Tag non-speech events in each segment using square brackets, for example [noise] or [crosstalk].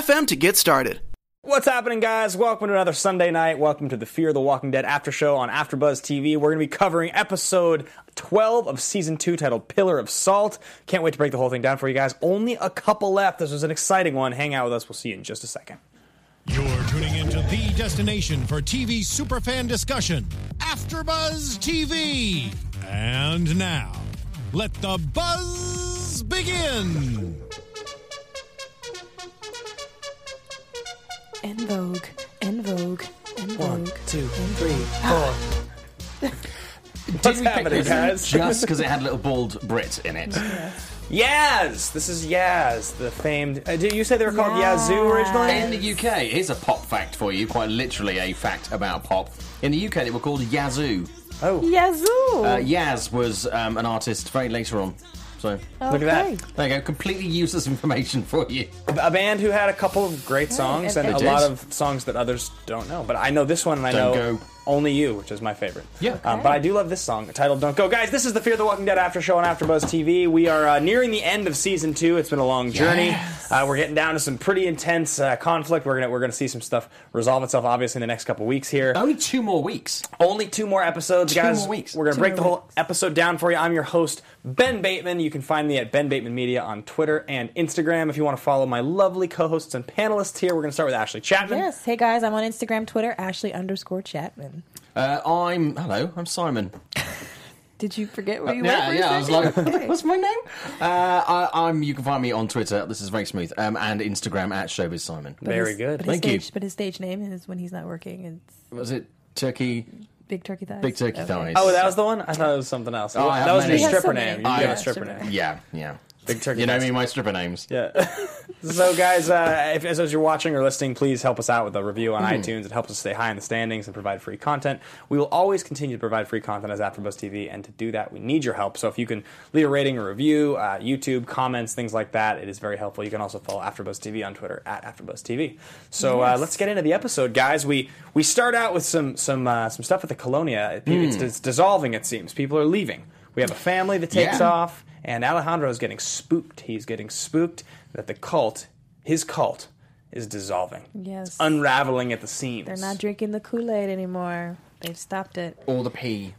to get started. What's happening, guys? Welcome to another Sunday night. Welcome to the Fear the Walking Dead after show on AfterBuzz TV. We're going to be covering episode 12 of season 2 titled Pillar of Salt. Can't wait to break the whole thing down for you guys. Only a couple left. This was an exciting one. Hang out with us. We'll see you in just a second. You're tuning into the destination for TV superfan discussion, AfterBuzz TV. And now, let the buzz begin. En vogue, en vogue, en vogue. One, two, three, four. What's happening, guys? Just because it had a little bald Brit in it. Yaz! This is Yaz, the famed. Uh, did you say they were called Yazoo originally? In the UK, here's a pop fact for you, quite literally a fact about pop. In the UK, they were called Yazoo. Oh, Yazoo! Uh, Yaz was um, an artist very later on. So look at that. there you go, completely useless information [laughs] for you. a band who had a couple of great songs and, and- a They lot of songs that others don't know. But I know this one, and I Don't know Go. Only You, which is my favorite. Yeah. Um, but I do love this song titled "Don't Go." Guys, this is the Fear the Walking Dead after show on AfterBuzz TV. We are uh, nearing the end of season two. It's been a long journey. Uh, we're getting down to some pretty intense uh, conflict. We're gonna we're gonna see some stuff resolve itself, obviously, in the next couple weeks here. Only two more weeks. Only two more episodes, Two guys. more weeks. We're gonna Two break the more whole episode down for you. I'm your host, Ben Bateman. You can find me at Ben Bateman Media on Twitter and Instagram. If you want to follow my lovely co-hosts and panelists here, we're gonna start with Ashley Chatman. Yes. Hey guys, I'm on Instagram, Twitter, Ashley underscore Chatman. Uh, I'm hello. I'm Simon. Did you forget what you yeah, were? for a yeah. I was like, Okay. [laughs] what's my name? Uh, I, I'm. You can find me on Twitter. This is very smooth. Um, and Instagram at Showbiz Simon. But Very his- good. But his Thank you. But his stage name is when he's not working. It's Was it Turkey? Big Turkey Thighs. Big Turkey Thighs. Oh, that was the one. I thought it was something else. Oh, that was your many. He stripper name. many. You got a stripper stripper name. Yeah, yeah. Big Turkey. You know Thighs. me, my stripper names. Yeah. [laughs] so, guys, uh, if, as, as you're watching or listening, please help us out with a review on iTunes. It helps us stay high in the standings and provide free content. We will always continue to provide free content as AfterBuzz TV, and to do that, we need your help. So, if you can leave a rating or review, uh, YouTube comments, things like that, it is very helpful. You can also follow AfterBuzz TV on Twitter at AfterBuzz TV. So, uh, let's get into the episode, guys. We we start out with some some uh, some stuff at the Colonia. It- It's, it's dissolving. It seems people are leaving. We have a family that takes Yeah. off, and Alejandro is getting spooked. He's getting spooked that the cult, his cult, is dissolving. Yes. It's unraveling at the seams. They're not drinking the Kool Aid anymore. They've stopped it. All the pee.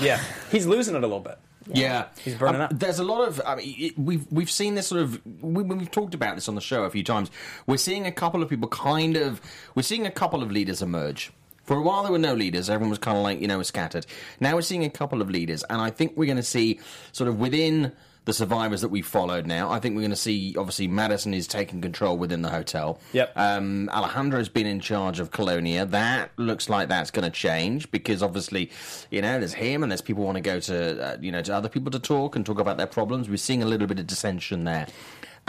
Yeah, he's losing it a little bit. Yeah, He's burning Um, up. There's a lot of. I mean, it, we've we've seen this sort of. We, we've talked about this on the show a few times. We're seeing a couple of people kind of. We're seeing a couple of leaders emerge. For a while, there were no leaders. Everyone was kind of like you know scattered. Now we're seeing a couple of leaders, and I think we're going to see sort of within the survivors that we followed. Now, I think we're going to see obviously Madison is taking control within the hotel. Yep. Um, Alejandro's been in charge of Colonia. That looks like that's going to change because obviously, you know, there's him and there's people want to go to, uh, you know, to other people to talk and talk about their problems. We're seeing a little bit of dissension there.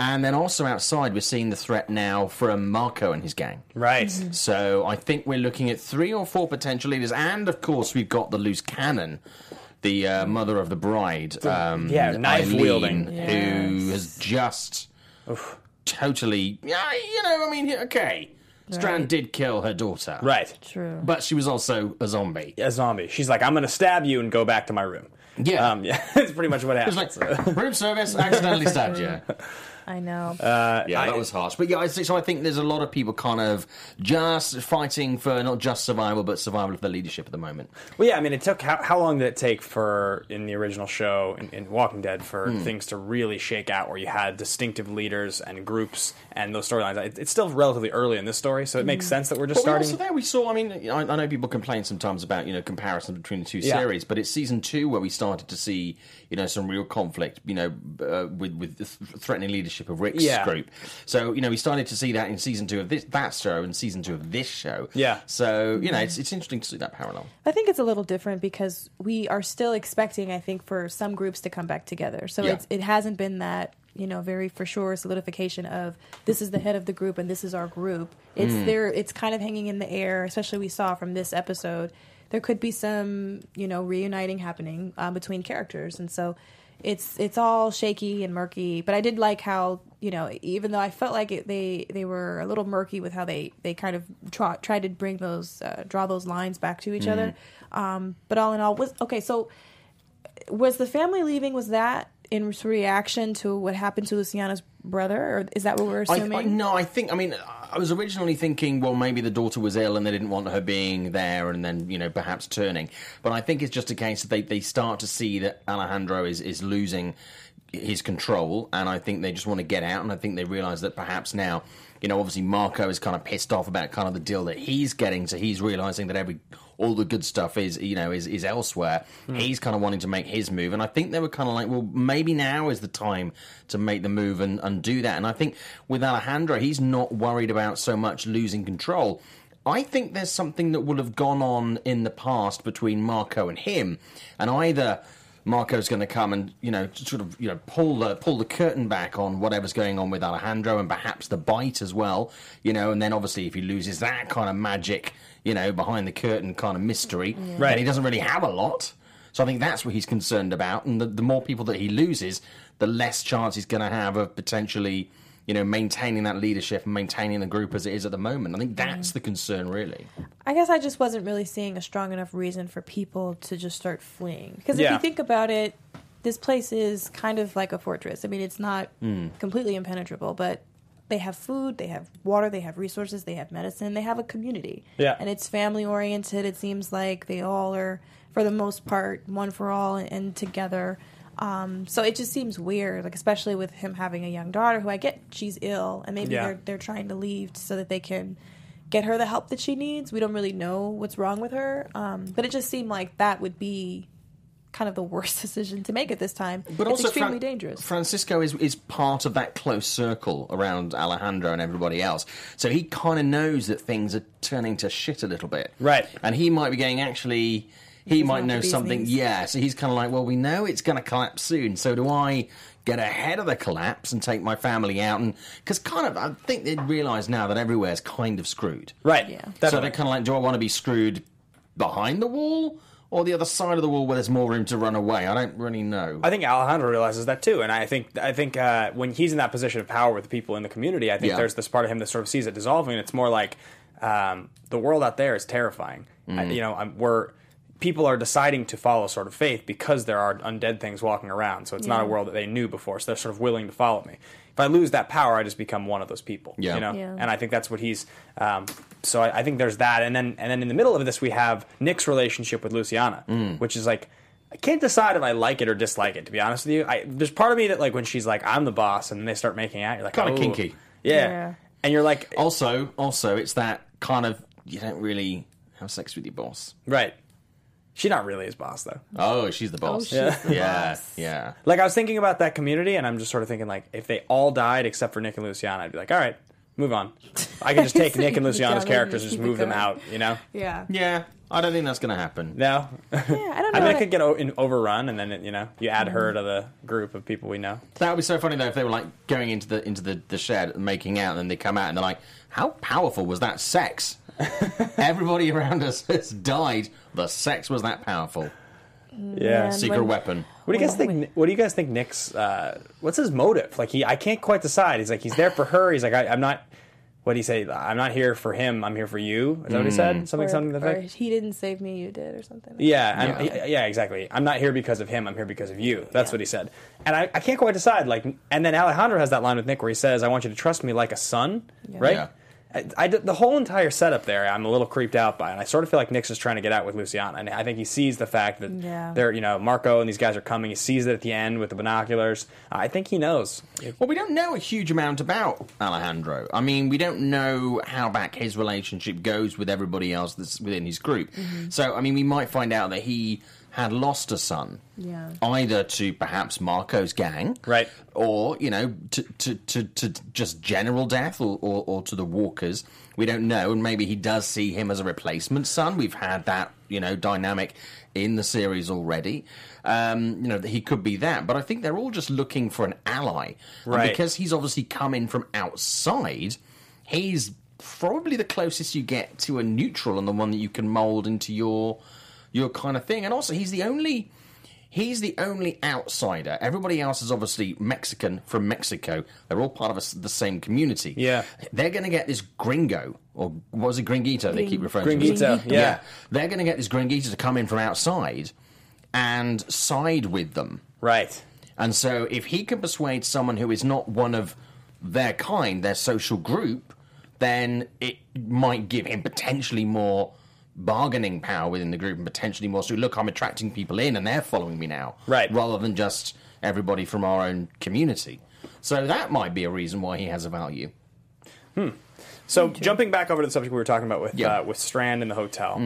And then also outside, we're seeing the threat now from Marco and his gang. Right. So I think we're looking at three or four potential leaders, and of course we've got the loose cannon, the uh, mother of the bride, um, yeah, knife Eileen, wielding. who has just totally, yeah, you know, I mean, okay, Strand Right. did kill her daughter, Right. True. But she was also a zombie. A zombie. She's like, I'm going to stab you and go back to my room. Yeah. Um, [laughs] yeah, that's pretty much what happened. happens. was like room service accidentally stabbed you. [laughs] I know. Uh, Yeah, that was harsh. But yeah, I think, so I think there's a lot of people kind of just fighting for not just survival, but survival of the leadership at the moment. Well, yeah, I mean, it took how, how long did it take for in the original show in, in Walking Dead for Hmm. things to really shake out, where you had distinctive leaders and groups and those storylines? It, it's still relatively early in this story, so it makes sense that we're just But we starting. also there we saw. I mean, I, I know people complain sometimes about you know comparison between the two Yeah. series, but it's season two where we started to see you know some real conflict. You know, uh, with with th- threatening leadership of Rick's Yeah. group. So you know we started to see that in season two of this that show and season two of this show. Yeah. So you know it's it's interesting to see that parallel. I think it's a little different because we are still expecting, I think, for some groups to come back together. So Yeah. it's, it hasn't been that you know very for sure solidification of this is the head of the group and this is our group. It's there. It's kind of hanging in the air. Especially we saw from this episode, there could be some you know reuniting happening uh, between characters, and so it's it's all shaky and murky. But I did like how you know even though I felt like it, they they were a little murky with how they they kind of try, tried to bring those uh, draw those lines back to each other. Um, but all in all, was okay. So was the family leaving? Was that in reaction to what happened to Luciana's brother, or is that what we're I, assuming? I, no, I think. I mean, I was originally thinking, well, maybe the daughter was ill and they didn't want her being there, and then you know perhaps turning. But I think it's just a case that they they start to see that Alejandro is is losing his control, and I think they just want to get out, and I think they realise that perhaps now. You know, obviously Marco is kind of pissed off about kind of the deal that he's getting, so he's realizing that every all the good stuff is you know is, is elsewhere. Hmm. He's kind of wanting to make his move, and I think they were kind of like, well, maybe now is the time to make the move and, and do that. And I think with Alejandro, he's not worried about so much losing control. I think there's something that will have gone on in the past between Marco and him, and either Marco's going to come and you know sort of you know pull the pull the curtain back on whatever's going on with Alejandro and perhaps the bite as well, you know, and then obviously if he loses that kind of magic, you know, behind the curtain kind of mystery, Right. then he doesn't really have a lot. So I think that's what he's concerned about, and the, the more people that he loses, the less chance he's going to have of potentially. You know, maintaining that leadership and maintaining the group as it is at the moment. I think that's the concern, really. I guess I just wasn't really seeing a strong enough reason for people to just start fleeing. Because if Yeah. you think about it, this place is kind of like a fortress. I mean, it's not hmm. completely impenetrable, but they have food, they have water, they have resources, they have medicine, they have a community. Yeah. And it's family oriented. It seems like they all are, for the most part, one for all and, and together. Um, so it just seems weird, like especially with him having a young daughter who I get she's ill, and maybe Yeah. they're they're trying to leave so that they can get her the help that she needs. We don't really know what's wrong with her, um, but it just seemed like that would be kind of the [laughs] worst decision to make at this time. But it's also, extremely Fran- dangerous. Francisco is is part of that close circle around Alejandro and everybody else, so he kind of knows that things are turning to shit a little bit, Right. And he might be going actually. He might know something, knees. yeah. So he's kind of like, well, we know it's going to collapse soon. So do I get ahead of the collapse and take my family out? And because kind of, I think they realise now that everywhere's kind of screwed, Right. Yeah. so they're kind of like, do I want to be screwed behind the wall or the other side of the wall where there's more room to run away? I don't really know. I think Alejandro realizes that too, and I think I think uh, when he's in that position of power with the people in the community, I think Yeah. there's this part of him that sort of sees it dissolving. It's more like um, the world out there is terrifying. Mm-hmm. I, you know, I'm, we're people are deciding to follow sort of faith because there are undead things walking around. So it's not a world that they knew before. So they're sort of willing to follow me. If I lose that power, I just become one of those people. Yeah. You know, Yeah. and I think that's what he's. Um, so I, I think there's that, and then and then in the middle of this we have Nick's relationship with Luciana, Mm. which is like I can't decide if I like it or dislike it. To be honest with you, I, there's part of me that like when she's like I'm the boss, and they start making out, you're like Kinda "Oh." kinky. yeah. Yeah. and you're like Also, also, it's that kind of you don't really have sex with your boss. right. She's not really his boss though. Oh, she's the boss. Oh, she's Yeah. the yeah, boss. yeah. Like I was thinking about that community, and I'm just sort of thinking like if they all died except for Nick and Luciana, I'd be like, all right, move on. [laughs] I can just take Nick and Luciana's characters and just move them out. You know. Yeah. Yeah, I don't think that's going to happen. No. Yeah, I don't know. [laughs] I mean, what it could get o- in, overrun, and then it, you know you add her mm-hmm. to the group of people we know. That would be so funny though if they were like going into the into the, the shed and making out, and then they come out and they're like, "How powerful was that sex?" [laughs] Everybody around us has died. The sex was that powerful. Yeah. And Secret when- weapon. What do you guys think? What do you guys think? Nick's uh, what's his motive? Like he, I can't quite decide. He's like he's there for her. He's like I, I'm not. What do he say? I'm not here for him. I'm here for you. Is that what he said? Something, Or, something to that or effect? he didn't save me, you did, or something. Yeah, I'm, Yeah. yeah, exactly. I'm not here because of him. I'm here because of you. That's what he said. And I, I can't quite decide. Like, and then Alejandro has that line with Nick where he says, "I want you to trust me like a son." Right. Yeah. I, I the whole entire setup there, I'm a little creeped out by, and I sort of feel like Nick's just trying to get out with Luciana, and I think he sees the fact that Yeah. they're, you know, Marco and these guys are coming. He sees it at the end with the binoculars. I think he knows. Well, we don't know a huge amount about Alejandro. I mean, we don't know how back his relationship goes with everybody else that's within his group. Mm-hmm. So, I mean, we might find out that he had lost a son, Yeah. either to perhaps Marco's gang, Right. or you know to to, to, to just general death, or, or or to the Walkers. We don't know, and maybe he does see him as a replacement son. We've had that you know dynamic in the series already. Um, you know he could be that, but I think they're all just looking for an ally, And Right. because he's obviously come in from outside. He's probably the closest you get to a neutral and the one that you can mold into your your kind of thing. And also, he's the only he's the only outsider. Everybody else is obviously Mexican from Mexico. They're all part of a s the same community. Yeah. they're going to get this gringo or what was it gringuito? They keep referring to Gringuito, him. yeah. They're going to get this gringuito to come in from outside and side with them. Right. And so, if he can persuade someone who is not one of their kind, their social group, then it might give him potentially more bargaining power within the group and potentially more. So, look, I'm attracting people in and they're following me now. Right. Rather than just everybody from our own community. So, that might be a reason why he has a value. hmm So jumping back over to the subject we were talking about with Yeah. uh, with Strand in the hotel,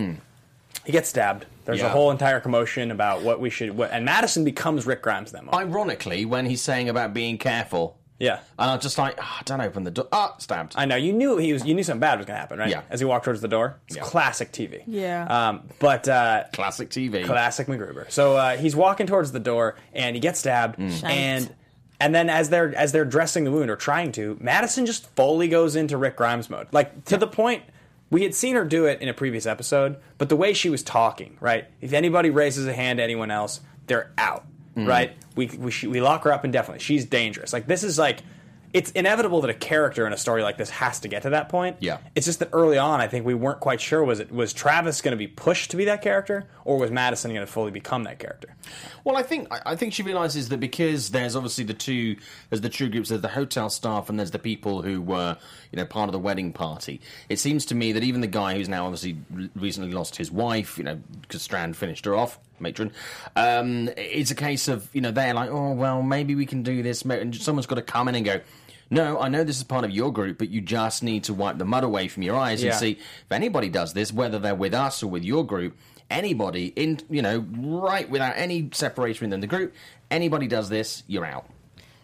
he gets stabbed. There's a whole entire commotion about what we should. What, and Madison becomes Rick Grimes then. Ironically, when he's saying about being careful, Yeah, and I'm just like, "Ah, don't open the door. Ah, stabbed. I know. You knew he was. You knew something bad was going to happen, right? Yeah. As he walked towards the door, it's Yeah. classic TV. Yeah. Um, but uh, Classic TV. classic MacGruber. So uh, he's walking towards the door and he gets stabbed, Mm. and and then as they're as they're dressing the wound or trying to, Madison just fully goes into Rick Grimes mode, like to the point. We had seen her do it in a previous episode, but the way she was talking, right? If anybody raises a hand to anyone else, they're out, Mm. right? We we, she, we lock her up indefinitely. She's dangerous. Like this is like. It's inevitable that a character in a story like this has to get to that point. Yeah. It's just that early on, I think we weren't quite sure was it was Travis going to be pushed to be that character, or was Madison going to fully become that character? Well, I think I think she realizes that because there's obviously the two there's the two groups. There's the hotel staff and there's the people who were you know part of the wedding party. It seems to me that even the guy who's now obviously recently lost his wife, you know, because Strand finished her off, matron. Um, it's a case of you know they're like, oh well, maybe we can do this. And someone's got to come in and go. No, I know this is part of your group, but you just need to wipe the mud away from your eyes Yeah. and see if anybody does this, whether they're with us or with your group, anybody in you know right without any separation within the group, anybody does this, you're out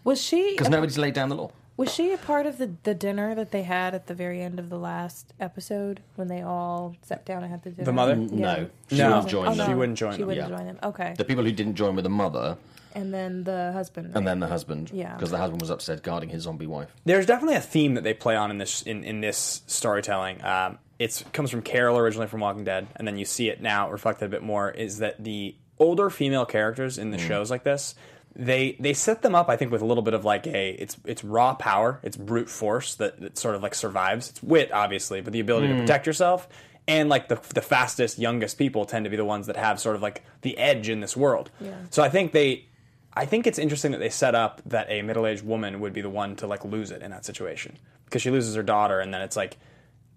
Was she because nobody's laid down the law. Was she a part of the, the dinner that they had at the very end of the last episode when they all sat down and had the dinner? The mother? No, she No. wouldn't join Oh, them. She wouldn't join them. She them, wouldn't yeah. join them. Okay. The people who didn't join with the mother and then the husband. and then the husband, Yeah. because the husband was upset guarding his zombie wife. There's definitely a theme that they play on in this in, in this storytelling. Um, it comes from Carol originally from Walking Dead, and then you see it now reflected a bit more. Is that the older female characters in the shows like this? They they set them up, I think, with a little bit of like a it's it's raw power, it's brute force that, that sort of like survives. It's wit, obviously, but the ability to protect yourself. And like the the fastest, youngest people tend to be the ones that have sort of like the edge in this world. Yeah. So I think they I think it's interesting that they set up that a middle-aged woman would be the one to like lose it in that situation because she loses her daughter and then it's like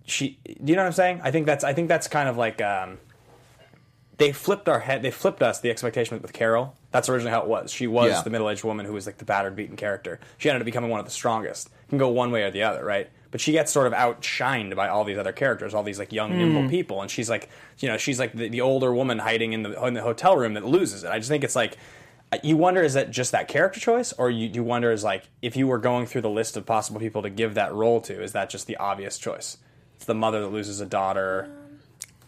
she do you know what I'm saying? I think that's I think that's kind of like um they flipped our head they flipped us the expectation with Carol. That's originally how it was. She was Yeah. the middle-aged woman who was like the battered beaten character. She ended up becoming one of the strongest. Can go one way or the other, right? But she gets sort of outshined by all these other characters, all these like young, nimble hmm. people, and she's like, you know, she's like the, the older woman hiding in the in the hotel room that loses it. I just think it's like uh, you wonder is that just that character choice or you, you wonder is like if you were going through the list of possible people to give that role to is that just the obvious choice it's the mother that loses a daughter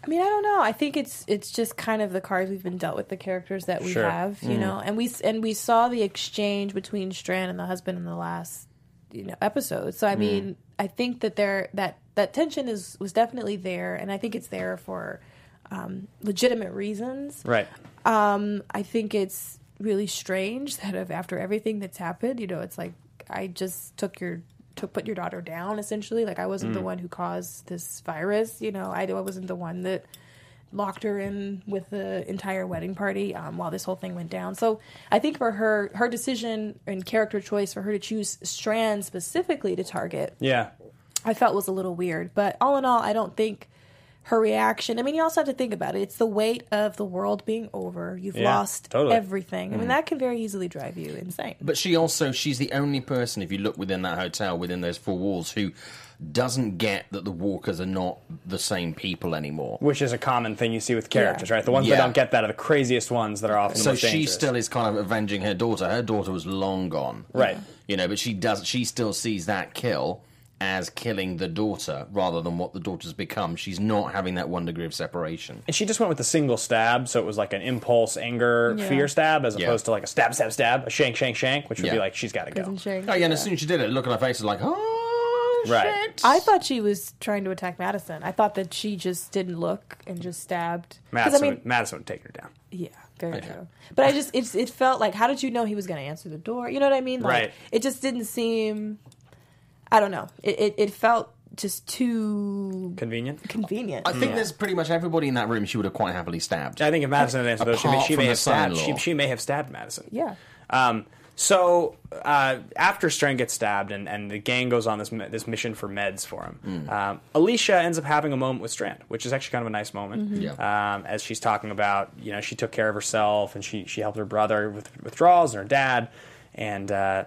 I mean, I don't know. I think it's it's just kind of the cards we've been dealt with, the characters that we Sure. have, you know. And we and we saw the exchange between Strand and the husband in the last you know episode. So I mean, I think that there that that tension is was definitely there, and I think it's there for um, legitimate reasons. right Um, I think it's really strange [laughs] that if after everything that's happened, you know, it's like I just took your took put your daughter down essentially. Like I wasn't the one who caused this virus. You know, I, I wasn't the one that locked her in with the entire wedding party um, while this whole thing went down. So I think for her her decision and character choice for her to choose Strand specifically to target yeah I felt was a little weird. But all in all, I don't think her reaction. I mean, you also have to think about it. It's the weight of the world being over. You've Yeah, lost totally. everything. I mean, mm. that can very easily drive you insane. But she also, she's the only person, if you look within that hotel, within those four walls, who doesn't get that the walkers are not the same people anymore. Which is a common thing you see with characters, right? The ones Yeah. that don't get that are the craziest ones that are often the So most she dangerous. still is kind of avenging her daughter. Her daughter was long gone. Right. You know, but she does, she still sees that kill as killing the daughter rather than what the daughter's become. She's not having that one degree of separation. And she just went with the single stab, so it was like an impulse, anger, Yeah. fear stab, as Yeah. opposed to like a stab, stab, stab, a shank, shank, shank, which would be like she's got to go. Isn't she? Oh, yeah, and as soon as she did it, look at her face is like, oh, Right. shit. I thought she was trying to attack Madison. I thought that she just didn't look and just stabbed. 'Cause, Madison, I mean, Madison would take her down. yeah, very true. But I just, it, it felt like, how did you know he was going to answer the door? You know what I mean? Like, Right. It just didn't seem. I don't know. It, it, it felt just too Convenient. convenient. I think there's pretty much everybody in that room she would have quite happily stabbed. I think if Madison had answered those, she may, Apart she from may the have stabbed. She, son-in-law. she may have stabbed Madison. yeah. Um, so uh, after Strand gets stabbed and, and the gang goes on this mi- this mission for meds for him, um, Alicia ends up having a moment with Strand, which is actually kind of a nice moment. Yeah. Um, as she's talking about, you know, she took care of herself and she she helped her brother with withdrawals and her dad, and uh,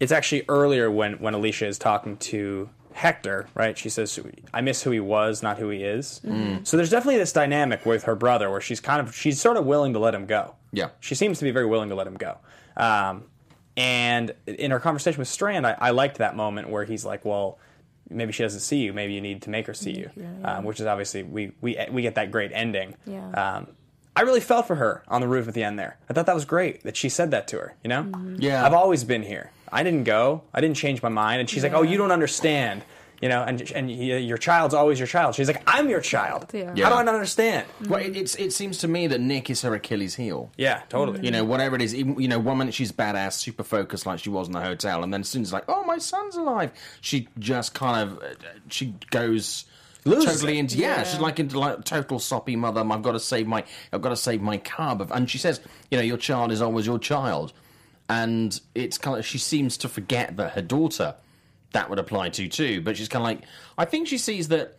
it's actually earlier when when Alicia is talking to Hector, right? She says, "I miss who he was, not who he is." So there's definitely this dynamic with her brother where she's kind of she's sort of willing to let him go. Yeah. she seems to be very willing to let him go. Um, and in her conversation with Strand, I, I liked that moment where he's like, "Well." Maybe she doesn't see you. Maybe you need to make her see you, Um, which is obviously we, we we get that great ending. Yeah. Um, I really felt for her on the roof at the end there. I thought that was great that she said that to her. You know, Mm-hmm. Yeah. I've always been here. I didn't go. I didn't change my mind. And she's like, "Oh, you don't understand." You know, and and your child's always your child. She's like, "I'm your child." Yeah. How do Yeah. I not understand? Well, it, it's, it seems to me that Nick is her Achilles heel. Yeah, totally. You know, whatever it is, even, you know, one minute she's badass, super focused like she was in the hotel, and then as soon as like, oh, my son's alive, she just kind of, uh, she goes Loses totally it. into, yeah, Yeah. she's like into like total soppy mother. I've got to save my, I've got to save my cub, and she says, you know, your child is always your child, and it's kind of, she seems to forget that her daughter, that would apply to too, but she's kind of like, I think she sees that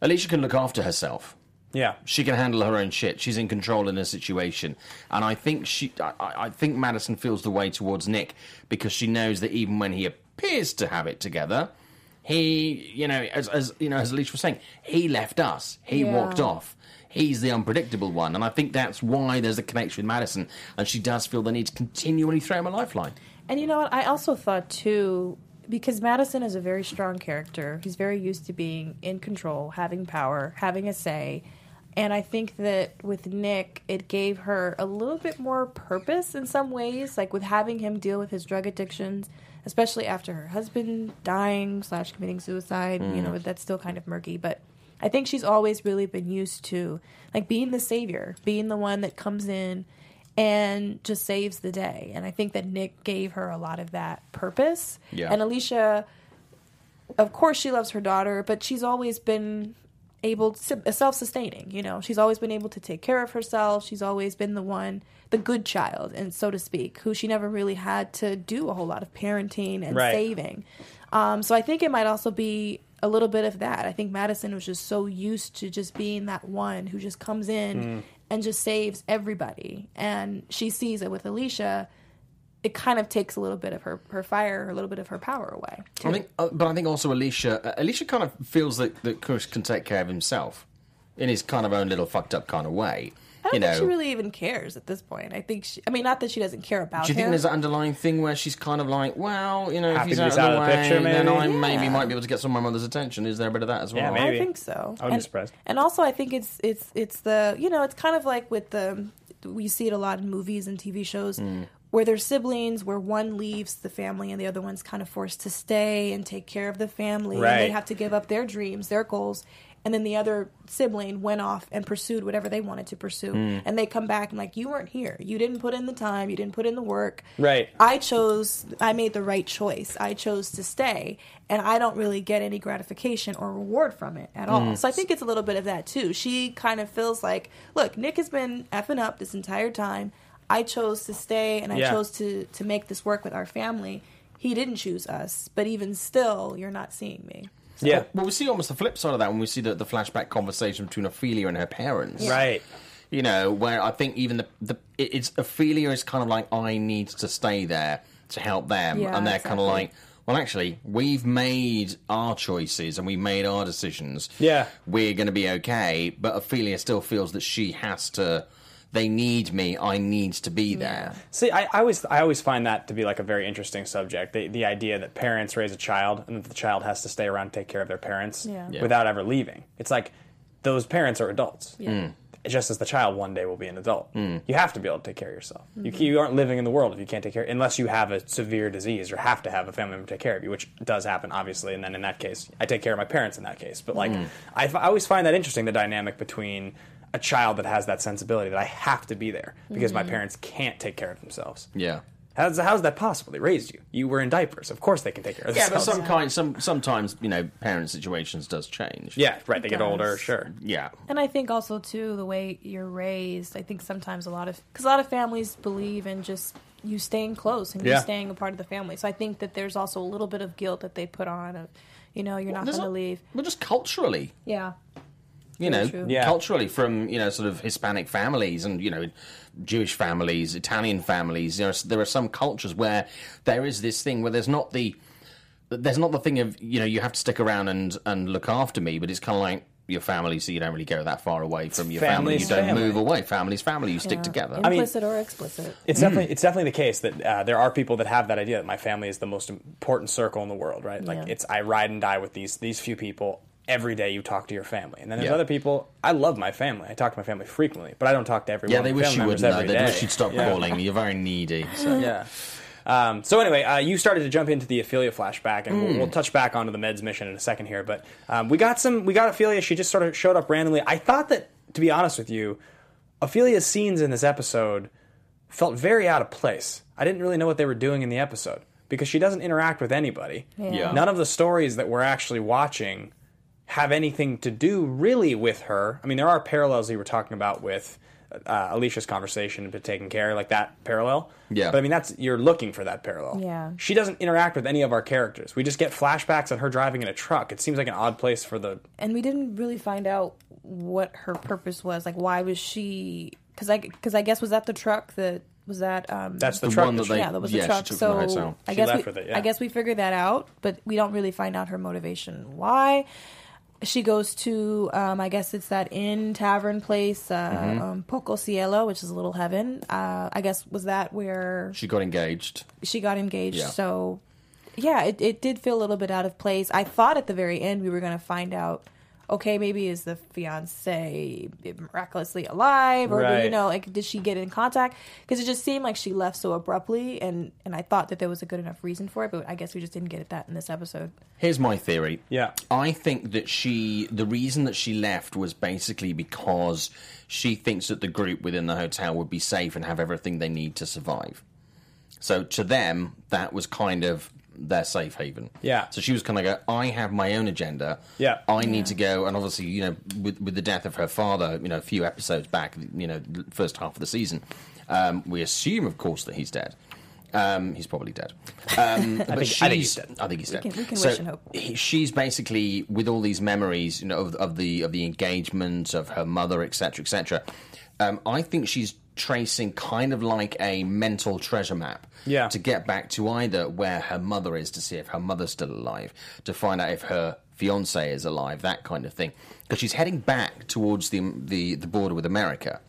Alicia can look after herself yeah. she can handle her own shit. She's in control in a situation, and I think she, I, I I think Madison feels the way towards Nick because she knows that even when he appears to have it together, he, you know, as, as you know, as Alicia was saying, he left us. He Yeah. walked off. He's the unpredictable one, and I think that's why there's a connection with Madison, and she does feel the need to continually throw him a lifeline. And you know what? I also thought too, because Madison is a very strong character. He's very used to being in control, having power, having a say. And I think that with Nick, it gave her a little bit more purpose in some ways, like with having him deal with his drug addictions, especially after her husband dying slash committing suicide. You hmm. know, that's still kind of murky, but I think she's always really been used to like being the savior, being the one that comes in and just saves the day. And I think that Nick gave her a lot of that purpose. Yeah. And Alicia, of course, she loves her daughter, but she's always been able to self-sustaining you know she's always been able to take care of herself she's always been the one the good child and so to speak who she never really had to do a whole lot of parenting and Right. saving um, so i think it might also be a little bit of that. I think madison was just so used to just being that one who just comes in and just saves everybody. And she sees it with alicia it kind of takes a little bit of her, her fire a little bit of her power away I think, uh, but I think also Alicia, uh, Alicia kind of feels that that Chris can take care of himself in his kind of own little fucked up kind of way. I don't you think she really even cares at this point. I think she, I mean, not that she doesn't care about Do you think him. there's an underlying thing where she's kind of like, well, you know, Happy if he's out, of out the of the way, picture, then maybe? I maybe might be able to get some of my mother's attention. Is there a bit of that as well? Yeah, maybe. I think so. I wouldn't be and, surprised. And also, I think it's it's it's the you know it's kind of like with the we see it a lot in movies and TV shows Hmm. Where there's siblings where one leaves the family and the other one's kind of forced to stay and take care of the family and they have to give up their dreams, their goals. And then the other sibling went off and pursued whatever they wanted to pursue. Hmm. And they come back and like, you weren't here. You didn't put in the time. You didn't put in the work. Right. I chose, I made the right choice. I chose to stay, and I don't really get any gratification or reward from it at all. So I think it's a little bit of that too. She kind of feels like, look, Nick has been effing up this entire time. I chose to stay, and I Yeah. chose to to make this work with our family. He didn't choose us, but even still, you're not seeing me. Yeah. Well, we see almost the flip side of that when we see the, the flashback conversation between Ophelia and her parents. Right. You know, where I think even the, the it's Ophelia is kind of like, I need to stay there to help them. Yeah, and they're kind of like, well, actually, we've made our choices and we made our decisions. Yeah. We're going to be okay. But Ophelia still feels that she has to, they need me, I need to be there. See, I, I always I always find that to be like a very interesting subject. The the idea that parents raise a child and that the child has to stay around and take care of their parents Yeah. Yeah. without ever leaving. It's like those parents are adults. Yeah. Mm. Just as the child one day will be an adult. Mm. You have to be able to take care of yourself. You, mm-hmm. you aren't living in the world if you can't take care, unless you have a severe disease or have to have a family member take care of you, which does happen, obviously. And then in that case, I take care of my parents in that case. But like, mm. I always find that interesting the dynamic between a child that has that sensibility that I have to be there because my mm-hmm. parents can't take care of themselves. Yeah. How's, how's that possible? They raised you. You were in diapers. Of course they can take care of Yeah, but some kind, some sometimes you know, parent situations does change. yeah, right. They It get older, sure. yeah. And I think also too the way you're raised. I think sometimes a lot of because a lot of families believe in just you staying close and Yeah. you staying a part of the family. So I think that there's also a little bit of guilt that they put on of, you know, you're not going to a- leave. But just culturally, Yeah. You Very know. Yeah. culturally from you know sort of Hispanic families and you know Jewish families, Italian families. There are, there are some cultures where there is this thing where there's not the there's not the thing of you know you have to stick around and and look after me, but it's kind of like your family, so you don't really go that far away from your family. You don't family. move away. Family's family. You stick Yeah. together. mean- Implicit or explicit. It's definitely it's definitely the case that uh, there are people that have that idea that my family is the most important circle in the world, right? Like Yeah. it's I ride and die with these these few people every day. You talk to your family, and then there's Yeah. other people. I love my family. I talk to my family frequently, but I don't talk to everyone. yeah, they wish you wouldn't. Though. They wish you'd stop Yeah. calling. You're very needy. [laughs] So. Yeah. Um, so anyway, uh, you started to jump into the Ophelia flashback, and we'll, we'll touch back onto the Meds mission in a second here. But um, we got some, we got Ophelia. She just sort of showed up randomly. I thought that, to be honest with you, Ophelia's scenes in this episode felt very out of place. I didn't really know what they were doing in the episode because she doesn't interact with anybody. Yeah. None of the stories that we're actually watching have anything to do really with her. I mean, there are parallels you were talking about with uh, Alicia's conversation to taking care, like that parallel. Yeah. But I mean, that's you're looking for that parallel. Yeah. She doesn't interact with any of our characters. We just get flashbacks on her driving in a truck. It seems like an odd place for the. and we didn't really find out what her purpose was. Like, why was she? Because I, because I guess was that the truck that was that. Um, That's the, The truck. one that they- yeah, that was yeah, the she truck. took from the So. I guess left we, with it, yeah. I guess we figured that out, but we don't really find out her motivation. Why? She goes to, um, I guess it's that inn tavern place, uh, Mm-hmm. um, Poco Cielo, which is a little heaven. Uh, I guess was that where She got engaged. she got engaged. Yeah. So, yeah, it, it did feel a little bit out of place. I thought at the very end we were going to find out, okay, maybe is the fiance miraculously alive, or Right. you know, like did she get in contact? Because it just seemed like she left so abruptly, and and I thought that there was a good enough reason for it, but I guess we just didn't get that in this episode. Here's my theory. Yeah. I think that she, the reason that she left was basically because she thinks that the group within the hotel would be safe and have everything they need to survive. So to them, that was kind of their safe haven. Yeah. So she was kind of go, I have my own agenda. Yeah. I need to go, and obviously, you know, with with the death of her father, you know, a few episodes back, you know, first half of the season, um, we assume, of course, that he's dead. Um, he's probably dead. Um, [laughs] but think- I think she's- he's dead. I think he's dead. can- we can So wish and hope. he- she's basically with all these memories, you know, of, of the of the engagement of her mother, etc., etc. Um, I think she's tracing kind of like a mental treasure map Yeah. to get back to either where her mother is to see if her mother's still alive, to find out if her fiance is alive, that kind of thing. Because she's heading back towards the, the the border with America.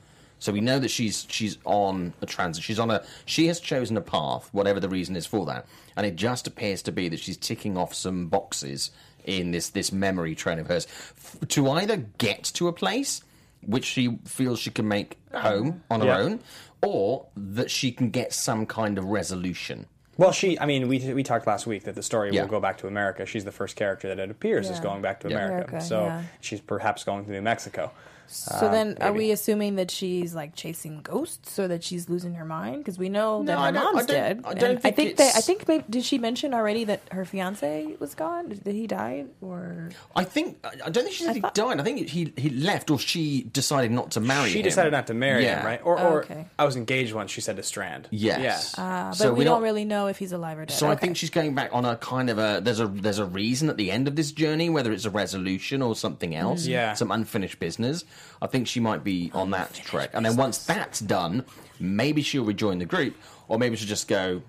So we know that she's she's on a transit. She's on a she has chosen a path, whatever the reason is for that, and it just appears to be that she's ticking off some boxes in this this memory train of hers f- to either get to a place which she feels she can make ah. home on her Yeah. own, or that she can get some kind of resolution. Well, she. I mean, we we talked last week that the story Yeah. will go back to America. She's the first character that it appears is going back to Yeah. America. America, so yeah. she's perhaps going to New Mexico. So then, are maybe. we assuming that she's like chasing ghosts, or that she's losing her mind? Because we know that No, I her don't- I mom's don't- dead. I don't think I think it's- that I think maybe, did she mention already that her fiance was gone? Did he die or? I think I I don't think she said he thought- died. I think he he left, or she decided not to marry him. She him. decided not to marry Yeah. him, right? Or, or Okay. I was engaged once. She said to Strand. Yes. Yeah. Uh, but So we we're don't not- really know if he's alive or dead. So I think she's going back on a kind of a there's a there's a reason at the end of this journey, whether it's a resolution or something else, Yeah. some unfinished business. I think she might be on that trek, and then once that's done, maybe she'll rejoin the group, or maybe she'll just go.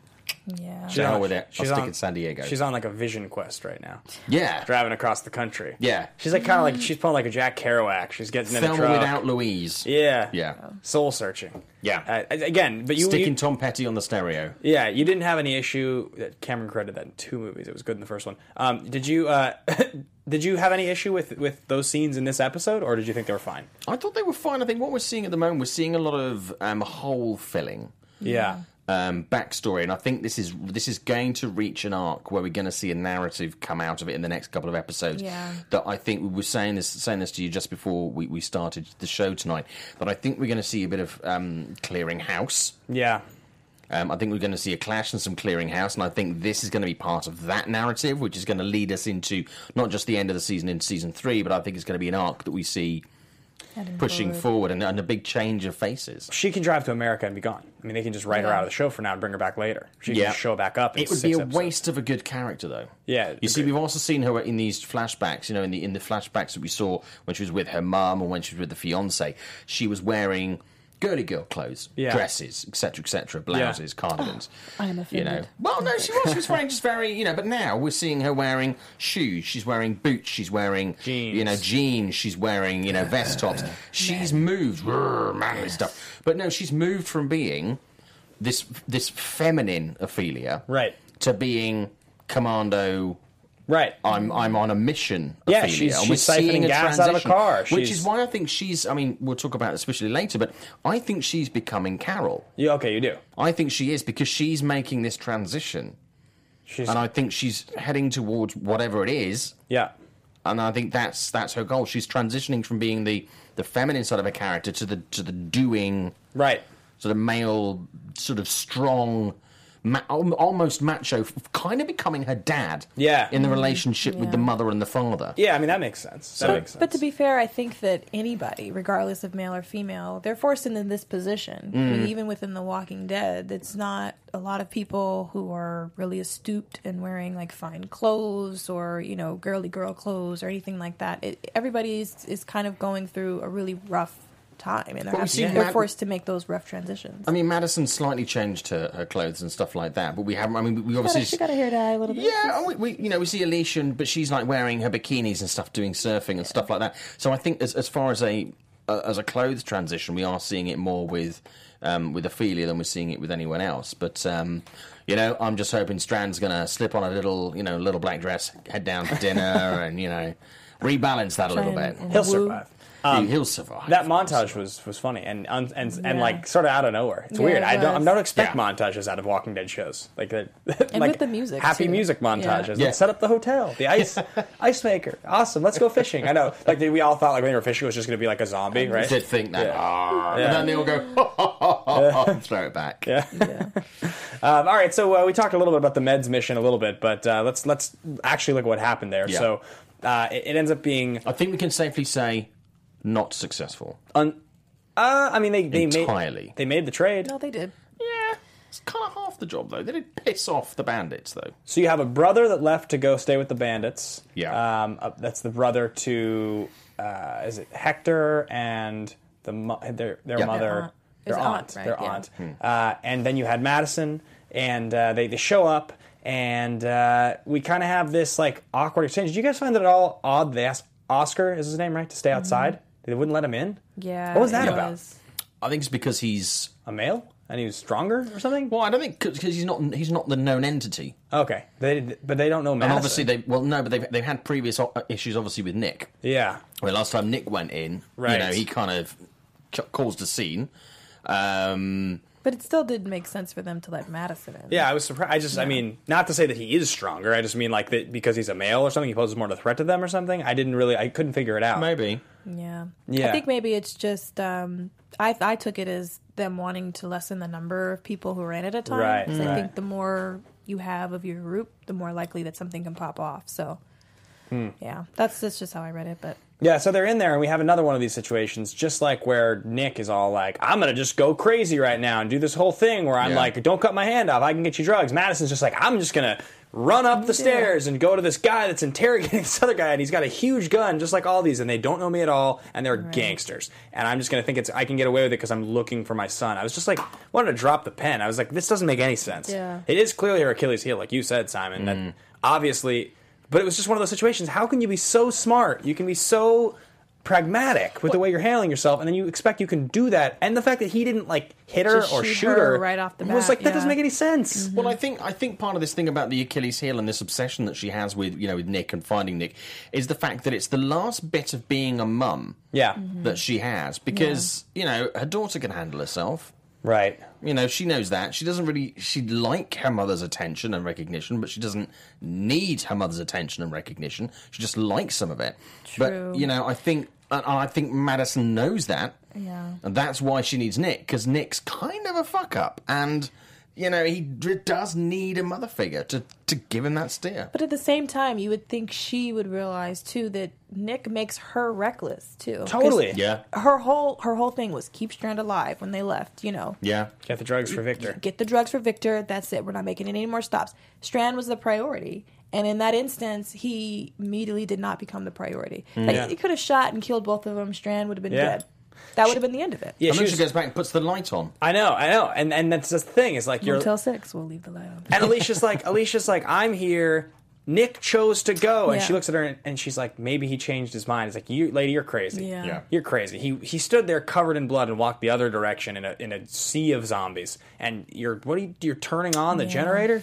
yeah. To hell with it. I'll She's stick on- in San Diego. She's on like a vision quest right now, Yeah, driving across the country. Yeah. she's like kind of like she's pulling like a Jack Kerouac. She's getting in a Thelma truck. without Louise. Yeah, Yeah. soul searching. Yeah. Uh, again, but you, Sticking you Tom Petty on the stereo. yeah, you didn't have any issue. That Cameron credited that in two movies. It was good in the first one. Um, did you? Uh, [laughs] did you have any issue with with those scenes in this episode, or did you think they were fine? I thought they were fine. I think what we're seeing at the moment, we're seeing a lot of um, hole filling. Yeah. um, backstory, and I think this is this is going to reach an arc where we're going to see a narrative come out of it in the next couple of episodes. Yeah. That I think we were saying this saying this to you just before we, we started the show tonight. That I think we're going to see a bit of um, clearing house. Yeah. Um, I think we're going to see a clash and some clearing house, and I think this is going to be part of that narrative, which is going to lead us into not just the end of the season in season three, but I think it's going to be an arc that we see Heading pushing forward. forward and, and a big change of faces. She can drive to America and be gone. I mean, they can just write her out of the show for now and bring her back later. She Yeah. can just show back up. In It would six be a episodes. waste of a good character, though. Yeah, You see, we've also seen her in these flashbacks. You know, in the in the flashbacks that we saw when she was with her mum or when she was with the fiance, she was wearing girly girl clothes, Yeah. dresses, etc., etc., blouses, cardigans. [gasps] I'm You know, well, no, she was. She was wearing just very, you know. But now we're seeing her wearing shoes. She's wearing boots. She's wearing Jeans. You know, jeans. She's wearing you know vest tops. She's moved, rrr, manly stuff. But no, she's moved from being this this feminine Ophelia, Right. to being commando. Right. I'm I'm on a mission. Yeah, she's- she's siphoning gas out of a car. which is why I think she's. I mean, we'll talk about it especially later, but I think she's becoming Carol. Yeah, okay, you do. I think she is because she's making this transition, She's and I think she's heading towards whatever it is. yeah. And I think that's that's her goal. She's transitioning from being the, the feminine side of a character to the to the doing Right. sort of male, sort of strong, ma- almost macho, kind of becoming her dad. Yeah. In the relationship with the mother and the father. Yeah, I mean that makes sense. That But, makes sense. but to be fair, I think that anybody, regardless of male or female, they're forced into this position. I Mm. mean, even within The Walking Dead, it's not a lot of people who are really astute and wearing like fine clothes or you know girly girl clothes or anything like that. It, everybody is, is kind of going through a really rough time, and they're, Well, we having- they're Matt- forced to make those rough transitions. I mean, Madison slightly changed her, her clothes and stuff like that, but we haven't. I mean, we obviously. a, she got a hair dye a little bit. Yeah, and we, we you know we see Alicia, and- but she's like wearing her bikinis and stuff, doing surfing and stuff like that. So I think as as far as a uh, as a clothes transition, we are seeing it more with um, with Ophelia than we're seeing it with anyone else. But um, you know, I'm just hoping Strand's going to slip on a little you know little black dress, head down to dinner, [laughs] and you know rebalance that a little Try bit. and- and He'll survive. He- He'll survive. That montage was was funny and and and, and like sort of out of nowhere. It's Yeah, weird. it I don't I was. don't expect Yeah. montages out of Walking Dead shows. Like that, [laughs] And like with the music, happy too. music montages. Yeah. Let's set up the hotel, the [laughs] ice ice maker. Awesome. Let's go fishing. I know. Like we all thought like when they were fishing it was just going to be like a zombie, right? did think that, Yeah. "Ah," Yeah. and then they all go, [laughs] and throw it back. Yeah. Yeah. Um, all right, so uh, we talked a little bit about the meds mission a little bit, but uh, let's let's actually look at what happened there. Yeah. So uh, it, it ends up being, I think we can safely say, not successful. un- uh, I mean, they they Entirely. made they made the trade. No, they did. Yeah, it's kind of half the job though. They did piss off the bandits though. So you have a brother that left to go stay with the bandits. Yeah. um, uh, that's the brother to uh, is it Hector and the mo- their their Yeah. mother, Their aunt. their aunt, aunt, right, their yeah. aunt, Hmm. uh, and then you had Madison, and uh, they they show up. And uh, we kind of have this like awkward exchange. Did you guys find it at all odd? They asked Oscar, is his name right, to stay outside. They wouldn't let him in. Yeah. What was that it about? was. I think it's because he's A male, and he was stronger or something. well. I don't think because he's not he's not the known entity. Okay, they but they don't know Madison. And obviously they well no, but they've they've had previous o- issues obviously with Nick. yeah, Where last time Nick went in, you know, he kind of ca- caused a scene. Um, But it still did make sense for them to let Madison in. Yeah, I was surprised. I just, I mean, not to say that he is stronger. I just mean like that because he's a male or something, he poses more of a threat to them or something. I didn't really, I couldn't figure it out. maybe. Yeah. Yeah. I think maybe it's just um I I took it as them wanting to lessen the number of people who ran at a time. Right, 'Cause I think the more you have of your group, the more likely that something can pop off. So Hmm. yeah, that's that's just how I read it. But Yeah, so they're in there, and we have another one of these situations, just like where Nick is all like, "I'm gonna just go crazy right now and do this whole thing where I'm Yeah. like, don't cut my hand off, I can get you drugs." Madison's just like, "I'm just gonna run up the stairs and go to this guy that's interrogating [laughs] this other guy, and he's got a huge gun, just like all these, and they don't know me at all, and they're gangsters, and I'm just gonna think it's I can get away with it because I'm looking for my son." I was just like, wanted to drop the pen. I was like, this doesn't make any sense. Yeah. It is clearly her Achilles heel, like you said, Simon. That mm. obviously, but it was just one of those situations. How can you be so smart? You can be so pragmatic with the way you're handling yourself, and then you expect you can do that. And the fact that he didn't like hit her Just or shoot shoot her her right off the bat was like that yeah. doesn't make any sense. Mm-hmm. Well, I think I think part of this thing about the Achilles heel and this obsession that she has with you know with Nick and finding Nick is the fact that it's the last bit of being a mum Yeah, mm-hmm. that she has because you know her daughter can handle herself. Right. You know, she knows that. She doesn't really she'd like her mother's attention and recognition, but she doesn't need her mother's attention and recognition. She just likes some of it. True. But you know, I think and I think Madison knows that. Yeah. And that's why she needs Nick because Nick's kind of a fuck up and you know, he d- does need a mother figure to, to give him that steer. but at the same time, you would think she would realize too that Nick makes her reckless too. Totally. Yeah. Her whole her whole thing was keep Strand alive when they left. You know, Yeah. Get the drugs for Victor. get the drugs for Victor. That's it. We're not making any more stops. Strand was the priority. And in that instance, he immediately did not become the priority. Like, Yeah. He could have shot and killed both of them. Strand would have been Yeah. dead. That would have been the end of it. Yeah, And she then was, she goes back and puts the light on. I know, I know, and and that's the thing is like you're Motel Six. We'll leave the light on. And Alicia's like, [laughs] Alicia's like, I'm here. Nick chose to go, and Yeah. she looks at her and, and she's like, maybe he changed his mind. It's like, you, lady, you're crazy. Yeah. Yeah. you're crazy. He he stood there covered in blood and walked the other direction in a in a sea of zombies. And you're what are you? You're turning on the Yeah. generator.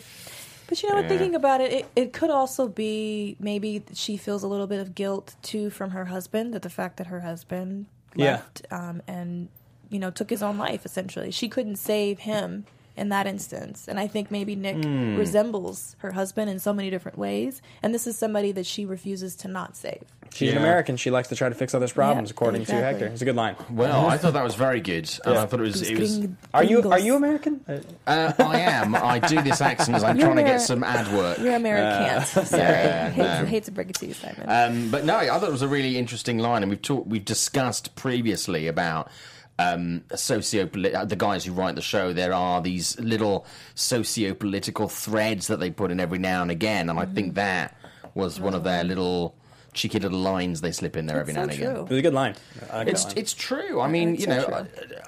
But you know, Yeah. thinking about it, it, it could also be maybe she feels a little bit of guilt too from her husband at the fact that her husband Yeah. um, and you know took his own life. Essentially, she couldn't save him in that instance, and I think maybe Nick Hmm. resembles her husband in so many different ways, and this is somebody that she refuses to not save. She's an American. She likes to try to fix others' problems, Yeah, according to. Hector. It's a good line. Well, I thought that was very good. And I thought it was. It was Are you are you American? uh, I am. I do this accent as I'm You're trying to get some ad work. You're American. Sorry, [laughs] yeah, hate, no. to, hate to break it to you, Simon. Um, but no, I thought it was a really interesting line, and we've talked, we've discussed previously about um, socio the guys who write the show. There are these little socio-political threads that they put in every now and again, and I think that was one of their little cheeky little lines they slip in there every so now and again. true. It was a good line. Like It's line. it's true. I mean, It's you know, uh,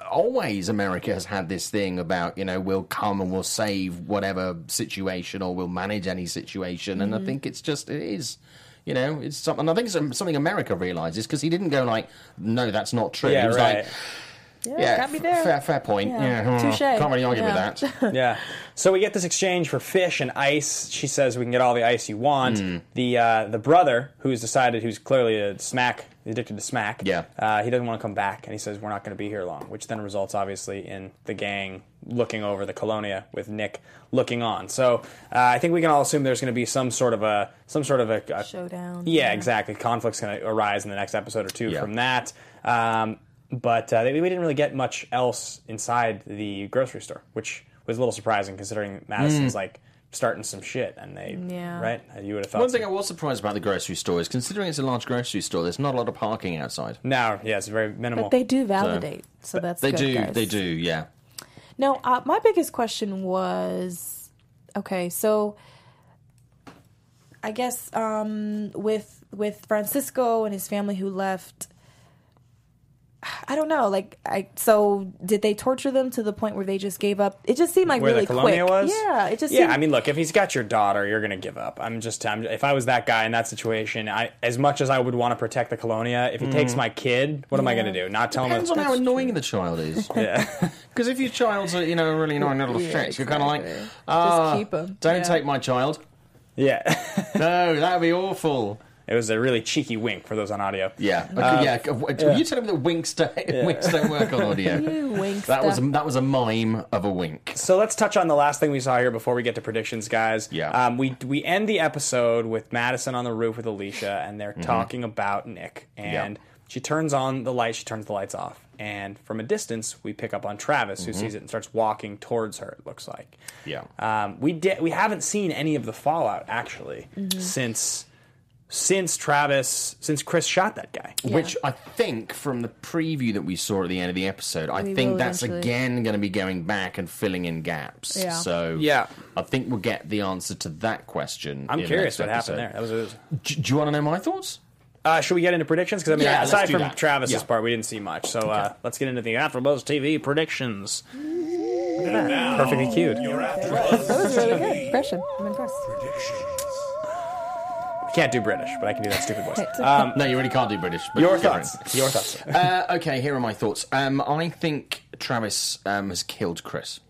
always America has had this thing about you know we'll come and we'll save whatever situation or we'll manage any situation, and I think it's just it is. You know, it's something. I think it's something America realizes because he didn't go like, "No, that's not true." Yeah, he was right. like, yeah, "Yeah, got me f- there. fair, fair point. Yeah. Yeah, Touche. can't really argue Yeah. with that." [laughs] yeah. So we get this exchange for fish and ice. She says we can get all the ice you want. Hmm. The uh, the brother, who's decided, who's clearly a smack, addicted to smack. Yeah. Uh, he doesn't want to come back, and he says we're not going to be here long. Which then results, obviously, in the gang looking over the colonia with Nick looking on. So uh, I think we can all assume there's going to be some sort of a some sort of a, a Showdown. Yeah, Yeah. exactly. Conflict's going to arise in the next episode or two Yeah. from that. Um, but uh, we didn't really get much else inside the grocery store, which was a little surprising considering Madison's like starting some shit, and they Yeah. right. You would have thought. One so. thing I was surprised about the grocery store is considering it's a large grocery store, there's not a lot of parking outside. no, yeah, it's very minimal. But they do validate, so, that's They good, do, guys. they do, yeah. No, uh, my biggest question was okay, so I guess um, with with Francisco and his family who left, I don't know. Like, I so did they torture them to the point where they just gave up? It just seemed like Where really the colonia quick. was? Yeah, it just yeah. seemed, I mean, look, if he's got your daughter, you're gonna give up. I'm just, I'm, if I was that guy in that situation, I, as much as I would want to protect the colonia, if he takes my kid, what am I gonna do? Not tell him? Depends on it's- how annoying the child is. [laughs] Yeah. [laughs] Because if your child's a you know a really annoying little Yeah, shit, you're kind of like, exactly. Just ah, keep 'em. Don't Yeah. take my child. yeah. [laughs] No, that would be awful. It was a really cheeky wink for those on audio. Yeah, okay, yeah. Were you telling me that winks don't, [laughs] winks don't work on audio? you wink That was stuff. that was a mime of a wink. So let's touch on the last thing we saw here before we get to predictions, guys. Yeah. Um, we we end the episode with Madison on the roof with Alicia, and they're talking about Nick. And She turns on the light. She turns the lights off, and from a distance, we pick up on Travis, who sees it and starts walking towards her. It looks like. Yeah. Um, we did. We haven't seen any of the fallout actually since since Travis since Chris shot that guy. Yeah. Which I think from the preview that we saw at the end of the episode, I We think that's eventually. again going to be going back and filling in gaps. Yeah. So Yeah. I think we'll get the answer to that question. I'm in curious next what happened there. That was. Was Do, do you want to know my thoughts? uh, should we get into predictions? Because I mean, Yeah, aside from that. Travis's Yeah. part, we didn't see much. So uh, let's get into the AfterBuzz TV predictions. Look at that, perfectly cued. That was really good. Impression. I'm impressed. I can't do British, but I can do that stupid voice. Um, [laughs] No, you really can't do British. But your it's different. thoughts. Your thoughts. [laughs] Uh, okay, here are my thoughts. Um, I think Travis um, has killed Chris.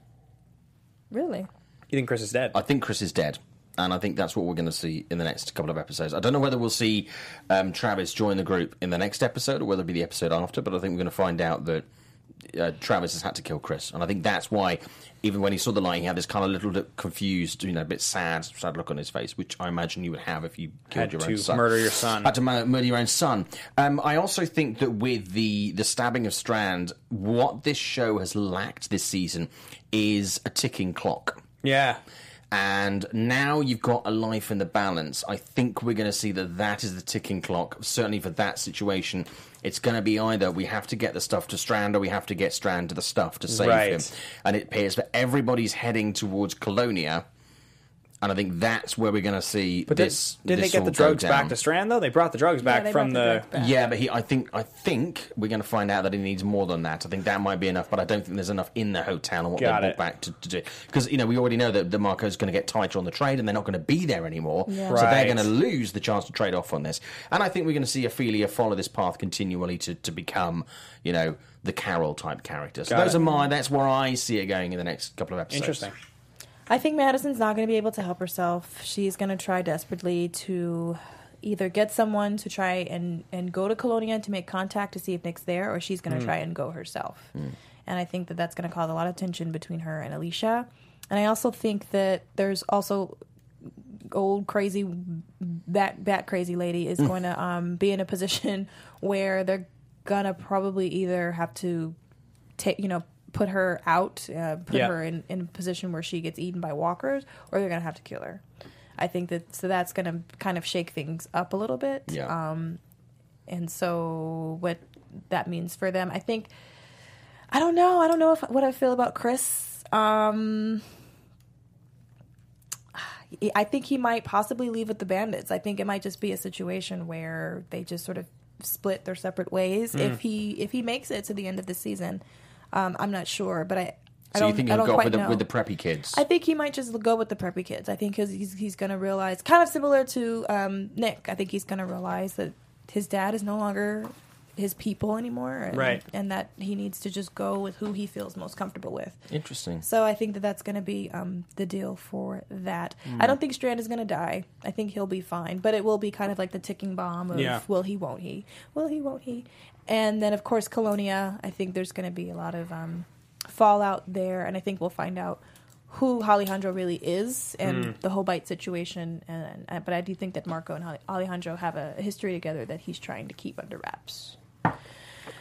Really? You think Chris is dead? I think Chris is dead. And I think that's what we're going to see in the next couple of episodes. I don't know whether we'll see um, Travis join the group in the next episode or whether it'll be the episode after, but I think we're going to find out that uh, Travis has had to kill Chris. And I think that's why, even when he saw the light, he had this kind of little bit confused, you know, a bit sad, sad look on his face, which I imagine you would have if you killed Had your to own son. murder your son. Had to mur- murder your own son. Um, I also think that with the the stabbing of Strand, what this show has lacked this season is a ticking clock yeah. And now you've got a life in the balance. I think we're going to see that that is the ticking clock. Certainly for that situation, it's going to be either we have to get the stuff to Strand or we have to get Strand to the stuff to save Right. him. And it appears that everybody's heading towards Colonia. And I think that's where we're going to see But this. did, did they get the drugs back to Strand though? They brought the drugs back they from the the. back. Yeah, but he, I think, I think we're going to find out that he needs more than that. I think that might be enough, but I don't think there's enough in the hotel and what Got they it. brought back to, to do. Because you know we already know that the Marco's going to get tighter on the trade, and they're not going to be there anymore. Yeah. So they're going to lose the chance to trade off on this. And I think we're going to see Ophelia follow this path continually to, to become, you know, the Carol type character. So Got those it. are my. That's where I see it going in the next couple of episodes. Interesting. I think Madison's not going to be able to help herself. She's going to try desperately to either get someone to try and, and go to Colonia to make contact to see if Nick's there, or she's going to hmm. try and go herself. Hmm. And I think that that's going to cause a lot of tension between her and Alicia. And I also think that there's also old crazy that bat crazy lady is mm. going to um, be in a position [laughs] where they're gonna probably either have to take you know put her out uh, put Yeah. her in, in a position where she gets eaten by walkers or they're gonna have to kill her i think that so that's gonna kind of shake things up a little bit Yeah. um, and so what that means for them i think i don't know i don't know if what i feel about chris um I think he might possibly leave with the bandits. I think it might just be a situation where they just sort of split their separate ways. Mm. If he if he makes it to the end of the season, um, I'm not sure, but I. I So don't, you think he'll go with the, with the preppy kids? I think he might just go with the preppy kids. I think he's he's, he's going to realize, kind of similar to um, Nick. I think he's going to realize that his dad is no longer his people anymore, and, Right. And that he needs to just go with who he feels most comfortable with. Interesting. So I think that that's going to be um, the deal for that. Hmm. I don't think Strand is going to die. I think he'll be fine, but it will be kind of like the ticking bomb of Yeah. will he, won't he, will he, won't he, and then of course Colonia. I think there's going to be a lot of um, fallout there, and I think we'll find out who Alejandro really is and Hmm. the whole bite situation. And, and but I do think that Marco and Alejandro have a history together that he's trying to keep under wraps.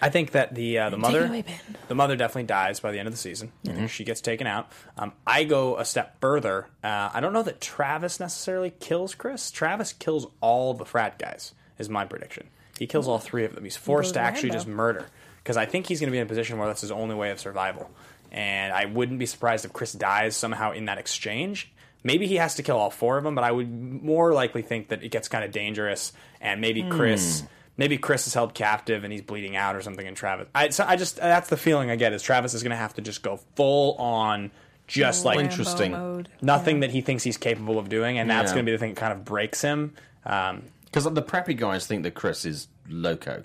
I think that the uh, the Take mother away, the mother definitely dies by the end of the season. Think she gets taken out. Um, I go a step further. Uh, I don't know that Travis necessarily kills Chris. Travis kills all the frat guys. Is my prediction. He kills all three of them. He's forced goes to actually Rambo. just murder because I think he's going to be in a position where that's his only way of survival. And I wouldn't be surprised if Chris dies somehow in that exchange. Maybe he has to kill all four of them, but I would more likely think that it gets kind of dangerous, and maybe Chris, maybe Chris is held captive and he's bleeding out or something. And Travis, I, so I just that's the feeling I get is Travis is going to have to just go full on, just like Rambo interesting. mode. nothing Yeah. that he thinks he's capable of doing, and that's Yeah. going to be the thing that kind of breaks him. Um, Because the preppy guys think that Chris is loco.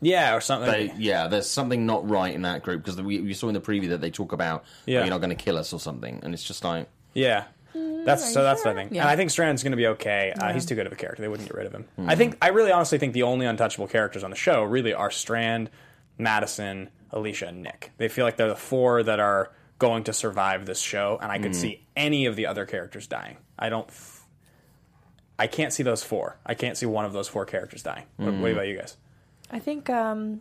yeah, or something. They, yeah, there's something not right in that group because we, we saw in the preview that they talk about oh, Yeah. "Oh, you're not going to kill us or something, and it's just like Yeah. Mm, that's so. That's what I think, Yeah. and I think Strand's going to be okay. Uh, he's too good of a character; they wouldn't get rid of him. Mm. I think. I really, honestly think the only untouchable characters on the show really are Strand, Madison, Alicia, and Nick. They feel like they're the four that are going to survive this show, and I could mm. see any of the other characters dying. I don't. Th- I can't see those four. I can't see one of those four characters dying. What, what about you guys? I think um,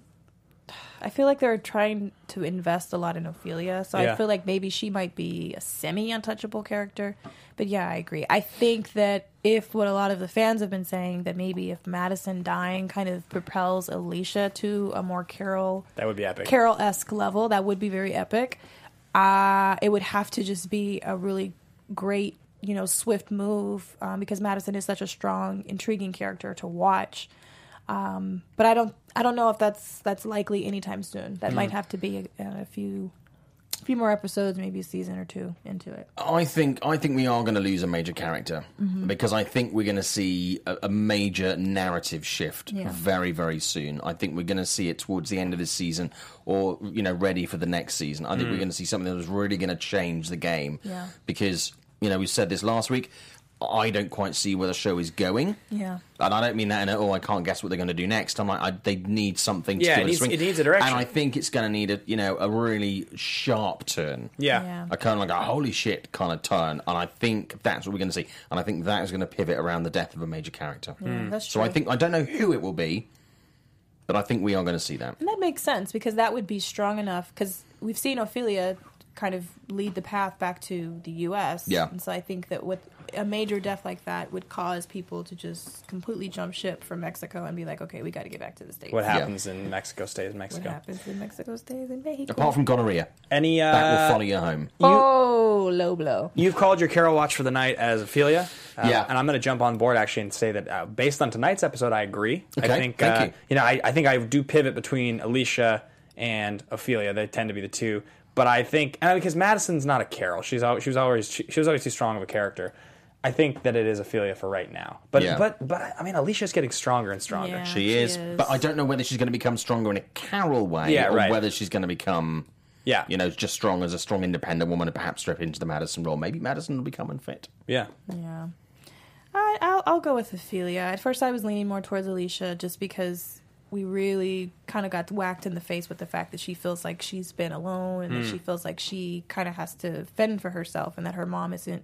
I feel like they're trying to invest a lot in Ophelia, so Yeah. I feel like maybe she might be a semi-untouchable character. But yeah, I agree. I think that if what a lot of the fans have been saying that maybe if Madison dying kind of propels Alicia to a more Carol That would be epic. Carol esque level, that would be very epic. Uh, it would have to just be a really great, you know, swift move um, because Madison is such a strong, intriguing character to watch. Um, but I don't, I don't know if that's that's likely anytime soon. That might have to be a, a few, a few more episodes, maybe a season or two into it. I think I think we are going to lose a major character Mm-hmm. because I think we're going to see a, a major narrative shift Yeah. very very soon. I think we're going to see it towards the end of this season, or you know, ready for the next season. I think we're going to see something that's really going to change the game. Yeah. Because you know we said this last week. I don't quite see where the show is going. Yeah. And I don't mean that in a, oh, I can't guess what they're going to do next. I'm like, I, they need something to Yeah, give it needs- swing. it needs a direction. And I think it's going to need a, you know, a really sharp turn Yeah. Yeah. a kind of like a holy shit kind of turn, and I think that's what we're going to see, and I think that is going to pivot around the death of a major character. Yeah, hmm. that's So I think I don't know who it will be, but I think we are going to see that. And that makes sense because that would be strong enough because we've seen Ophelia kind of lead the path back to the U.S. Yeah. And so I think that with a major death like that would cause people to just completely jump ship from Mexico and be like, okay, we got to get back to the States. What happens in Mexico stays in Mexico. What happens in Mexico stays in Mexico. Apart from gonorrhea, Any uh, that will follow you home. oh, low blow. You've called your Carol Watch for the night as Ophelia. Uh, Yeah. And I'm going to jump on board actually and say that uh, based on tonight's episode, I agree. Okay, I think, thank uh, you. you know, I, I think I do pivot between Alicia and Ophelia. They tend to be the two. But I think, and because Madison's not a Carol, she's always, she was always she, she was always too strong of a character. I think that it is Ophelia for right now. But Yeah. but but I mean, Alicia's getting stronger and stronger. Yeah. She, She is, is. but I don't know whether she's going to become stronger in a Carol way, Yeah, or right. whether she's going to become, Yeah. you know, just strong as a strong independent woman and perhaps step into the Madison role. Maybe Madison will become unfit. Yeah. Yeah. I, I'll, I'll go with Ophelia. At first, I was leaning more towards Alicia just because we really kind of got whacked in the face with the fact that she feels like she's been alone and that she feels like she kind of has to fend for herself and that her mom isn't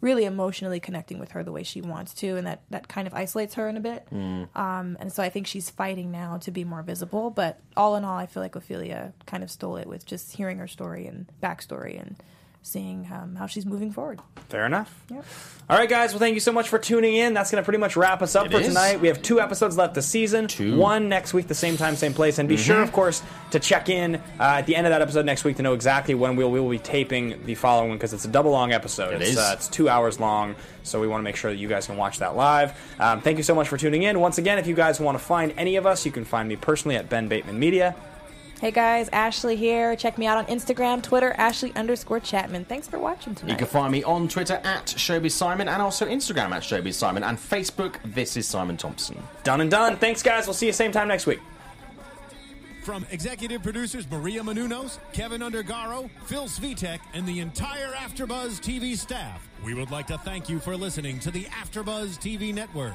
really emotionally connecting with her the way she wants to and that, that kind of isolates her in a bit. Um, and so I think she's fighting now to be more visible. But all in all, I feel like Ophelia kind of stole it with just hearing her story and backstory and seeing um, how she's moving forward. Fair enough. Yep. All right, guys. Well, thank you so much for tuning in. That's going to pretty much wrap us up It for is. tonight. We have two episodes left this season. Two. Mm-hmm. One next week, the same time, same place. And be sure, of course, to check in uh, at the end of that episode next week to know exactly when we'll, we will be taping the following one because it's a double long episode. It it's, is. Uh, it's two hours long, so we want to make sure that you guys can watch that live. Um, thank you so much for tuning in. Once again, if you guys want to find any of us, you can find me personally at Ben Bateman Media. Hey guys, Ashley here. Check me out on Instagram, Twitter, Ashley underscore Chatman. Thanks for watching tonight. You can find me on Twitter at Showbiz Simon and also Instagram at Showbiz Simon and Facebook. This is Simon Thompson. Done and done. Thanks, guys. We'll see you same time next week. From executive producers Maria Menounos, Kevin Undergaro, Phil Svitek, and the entire AfterBuzz TV staff, we would like to thank you for listening to the AfterBuzz TV network.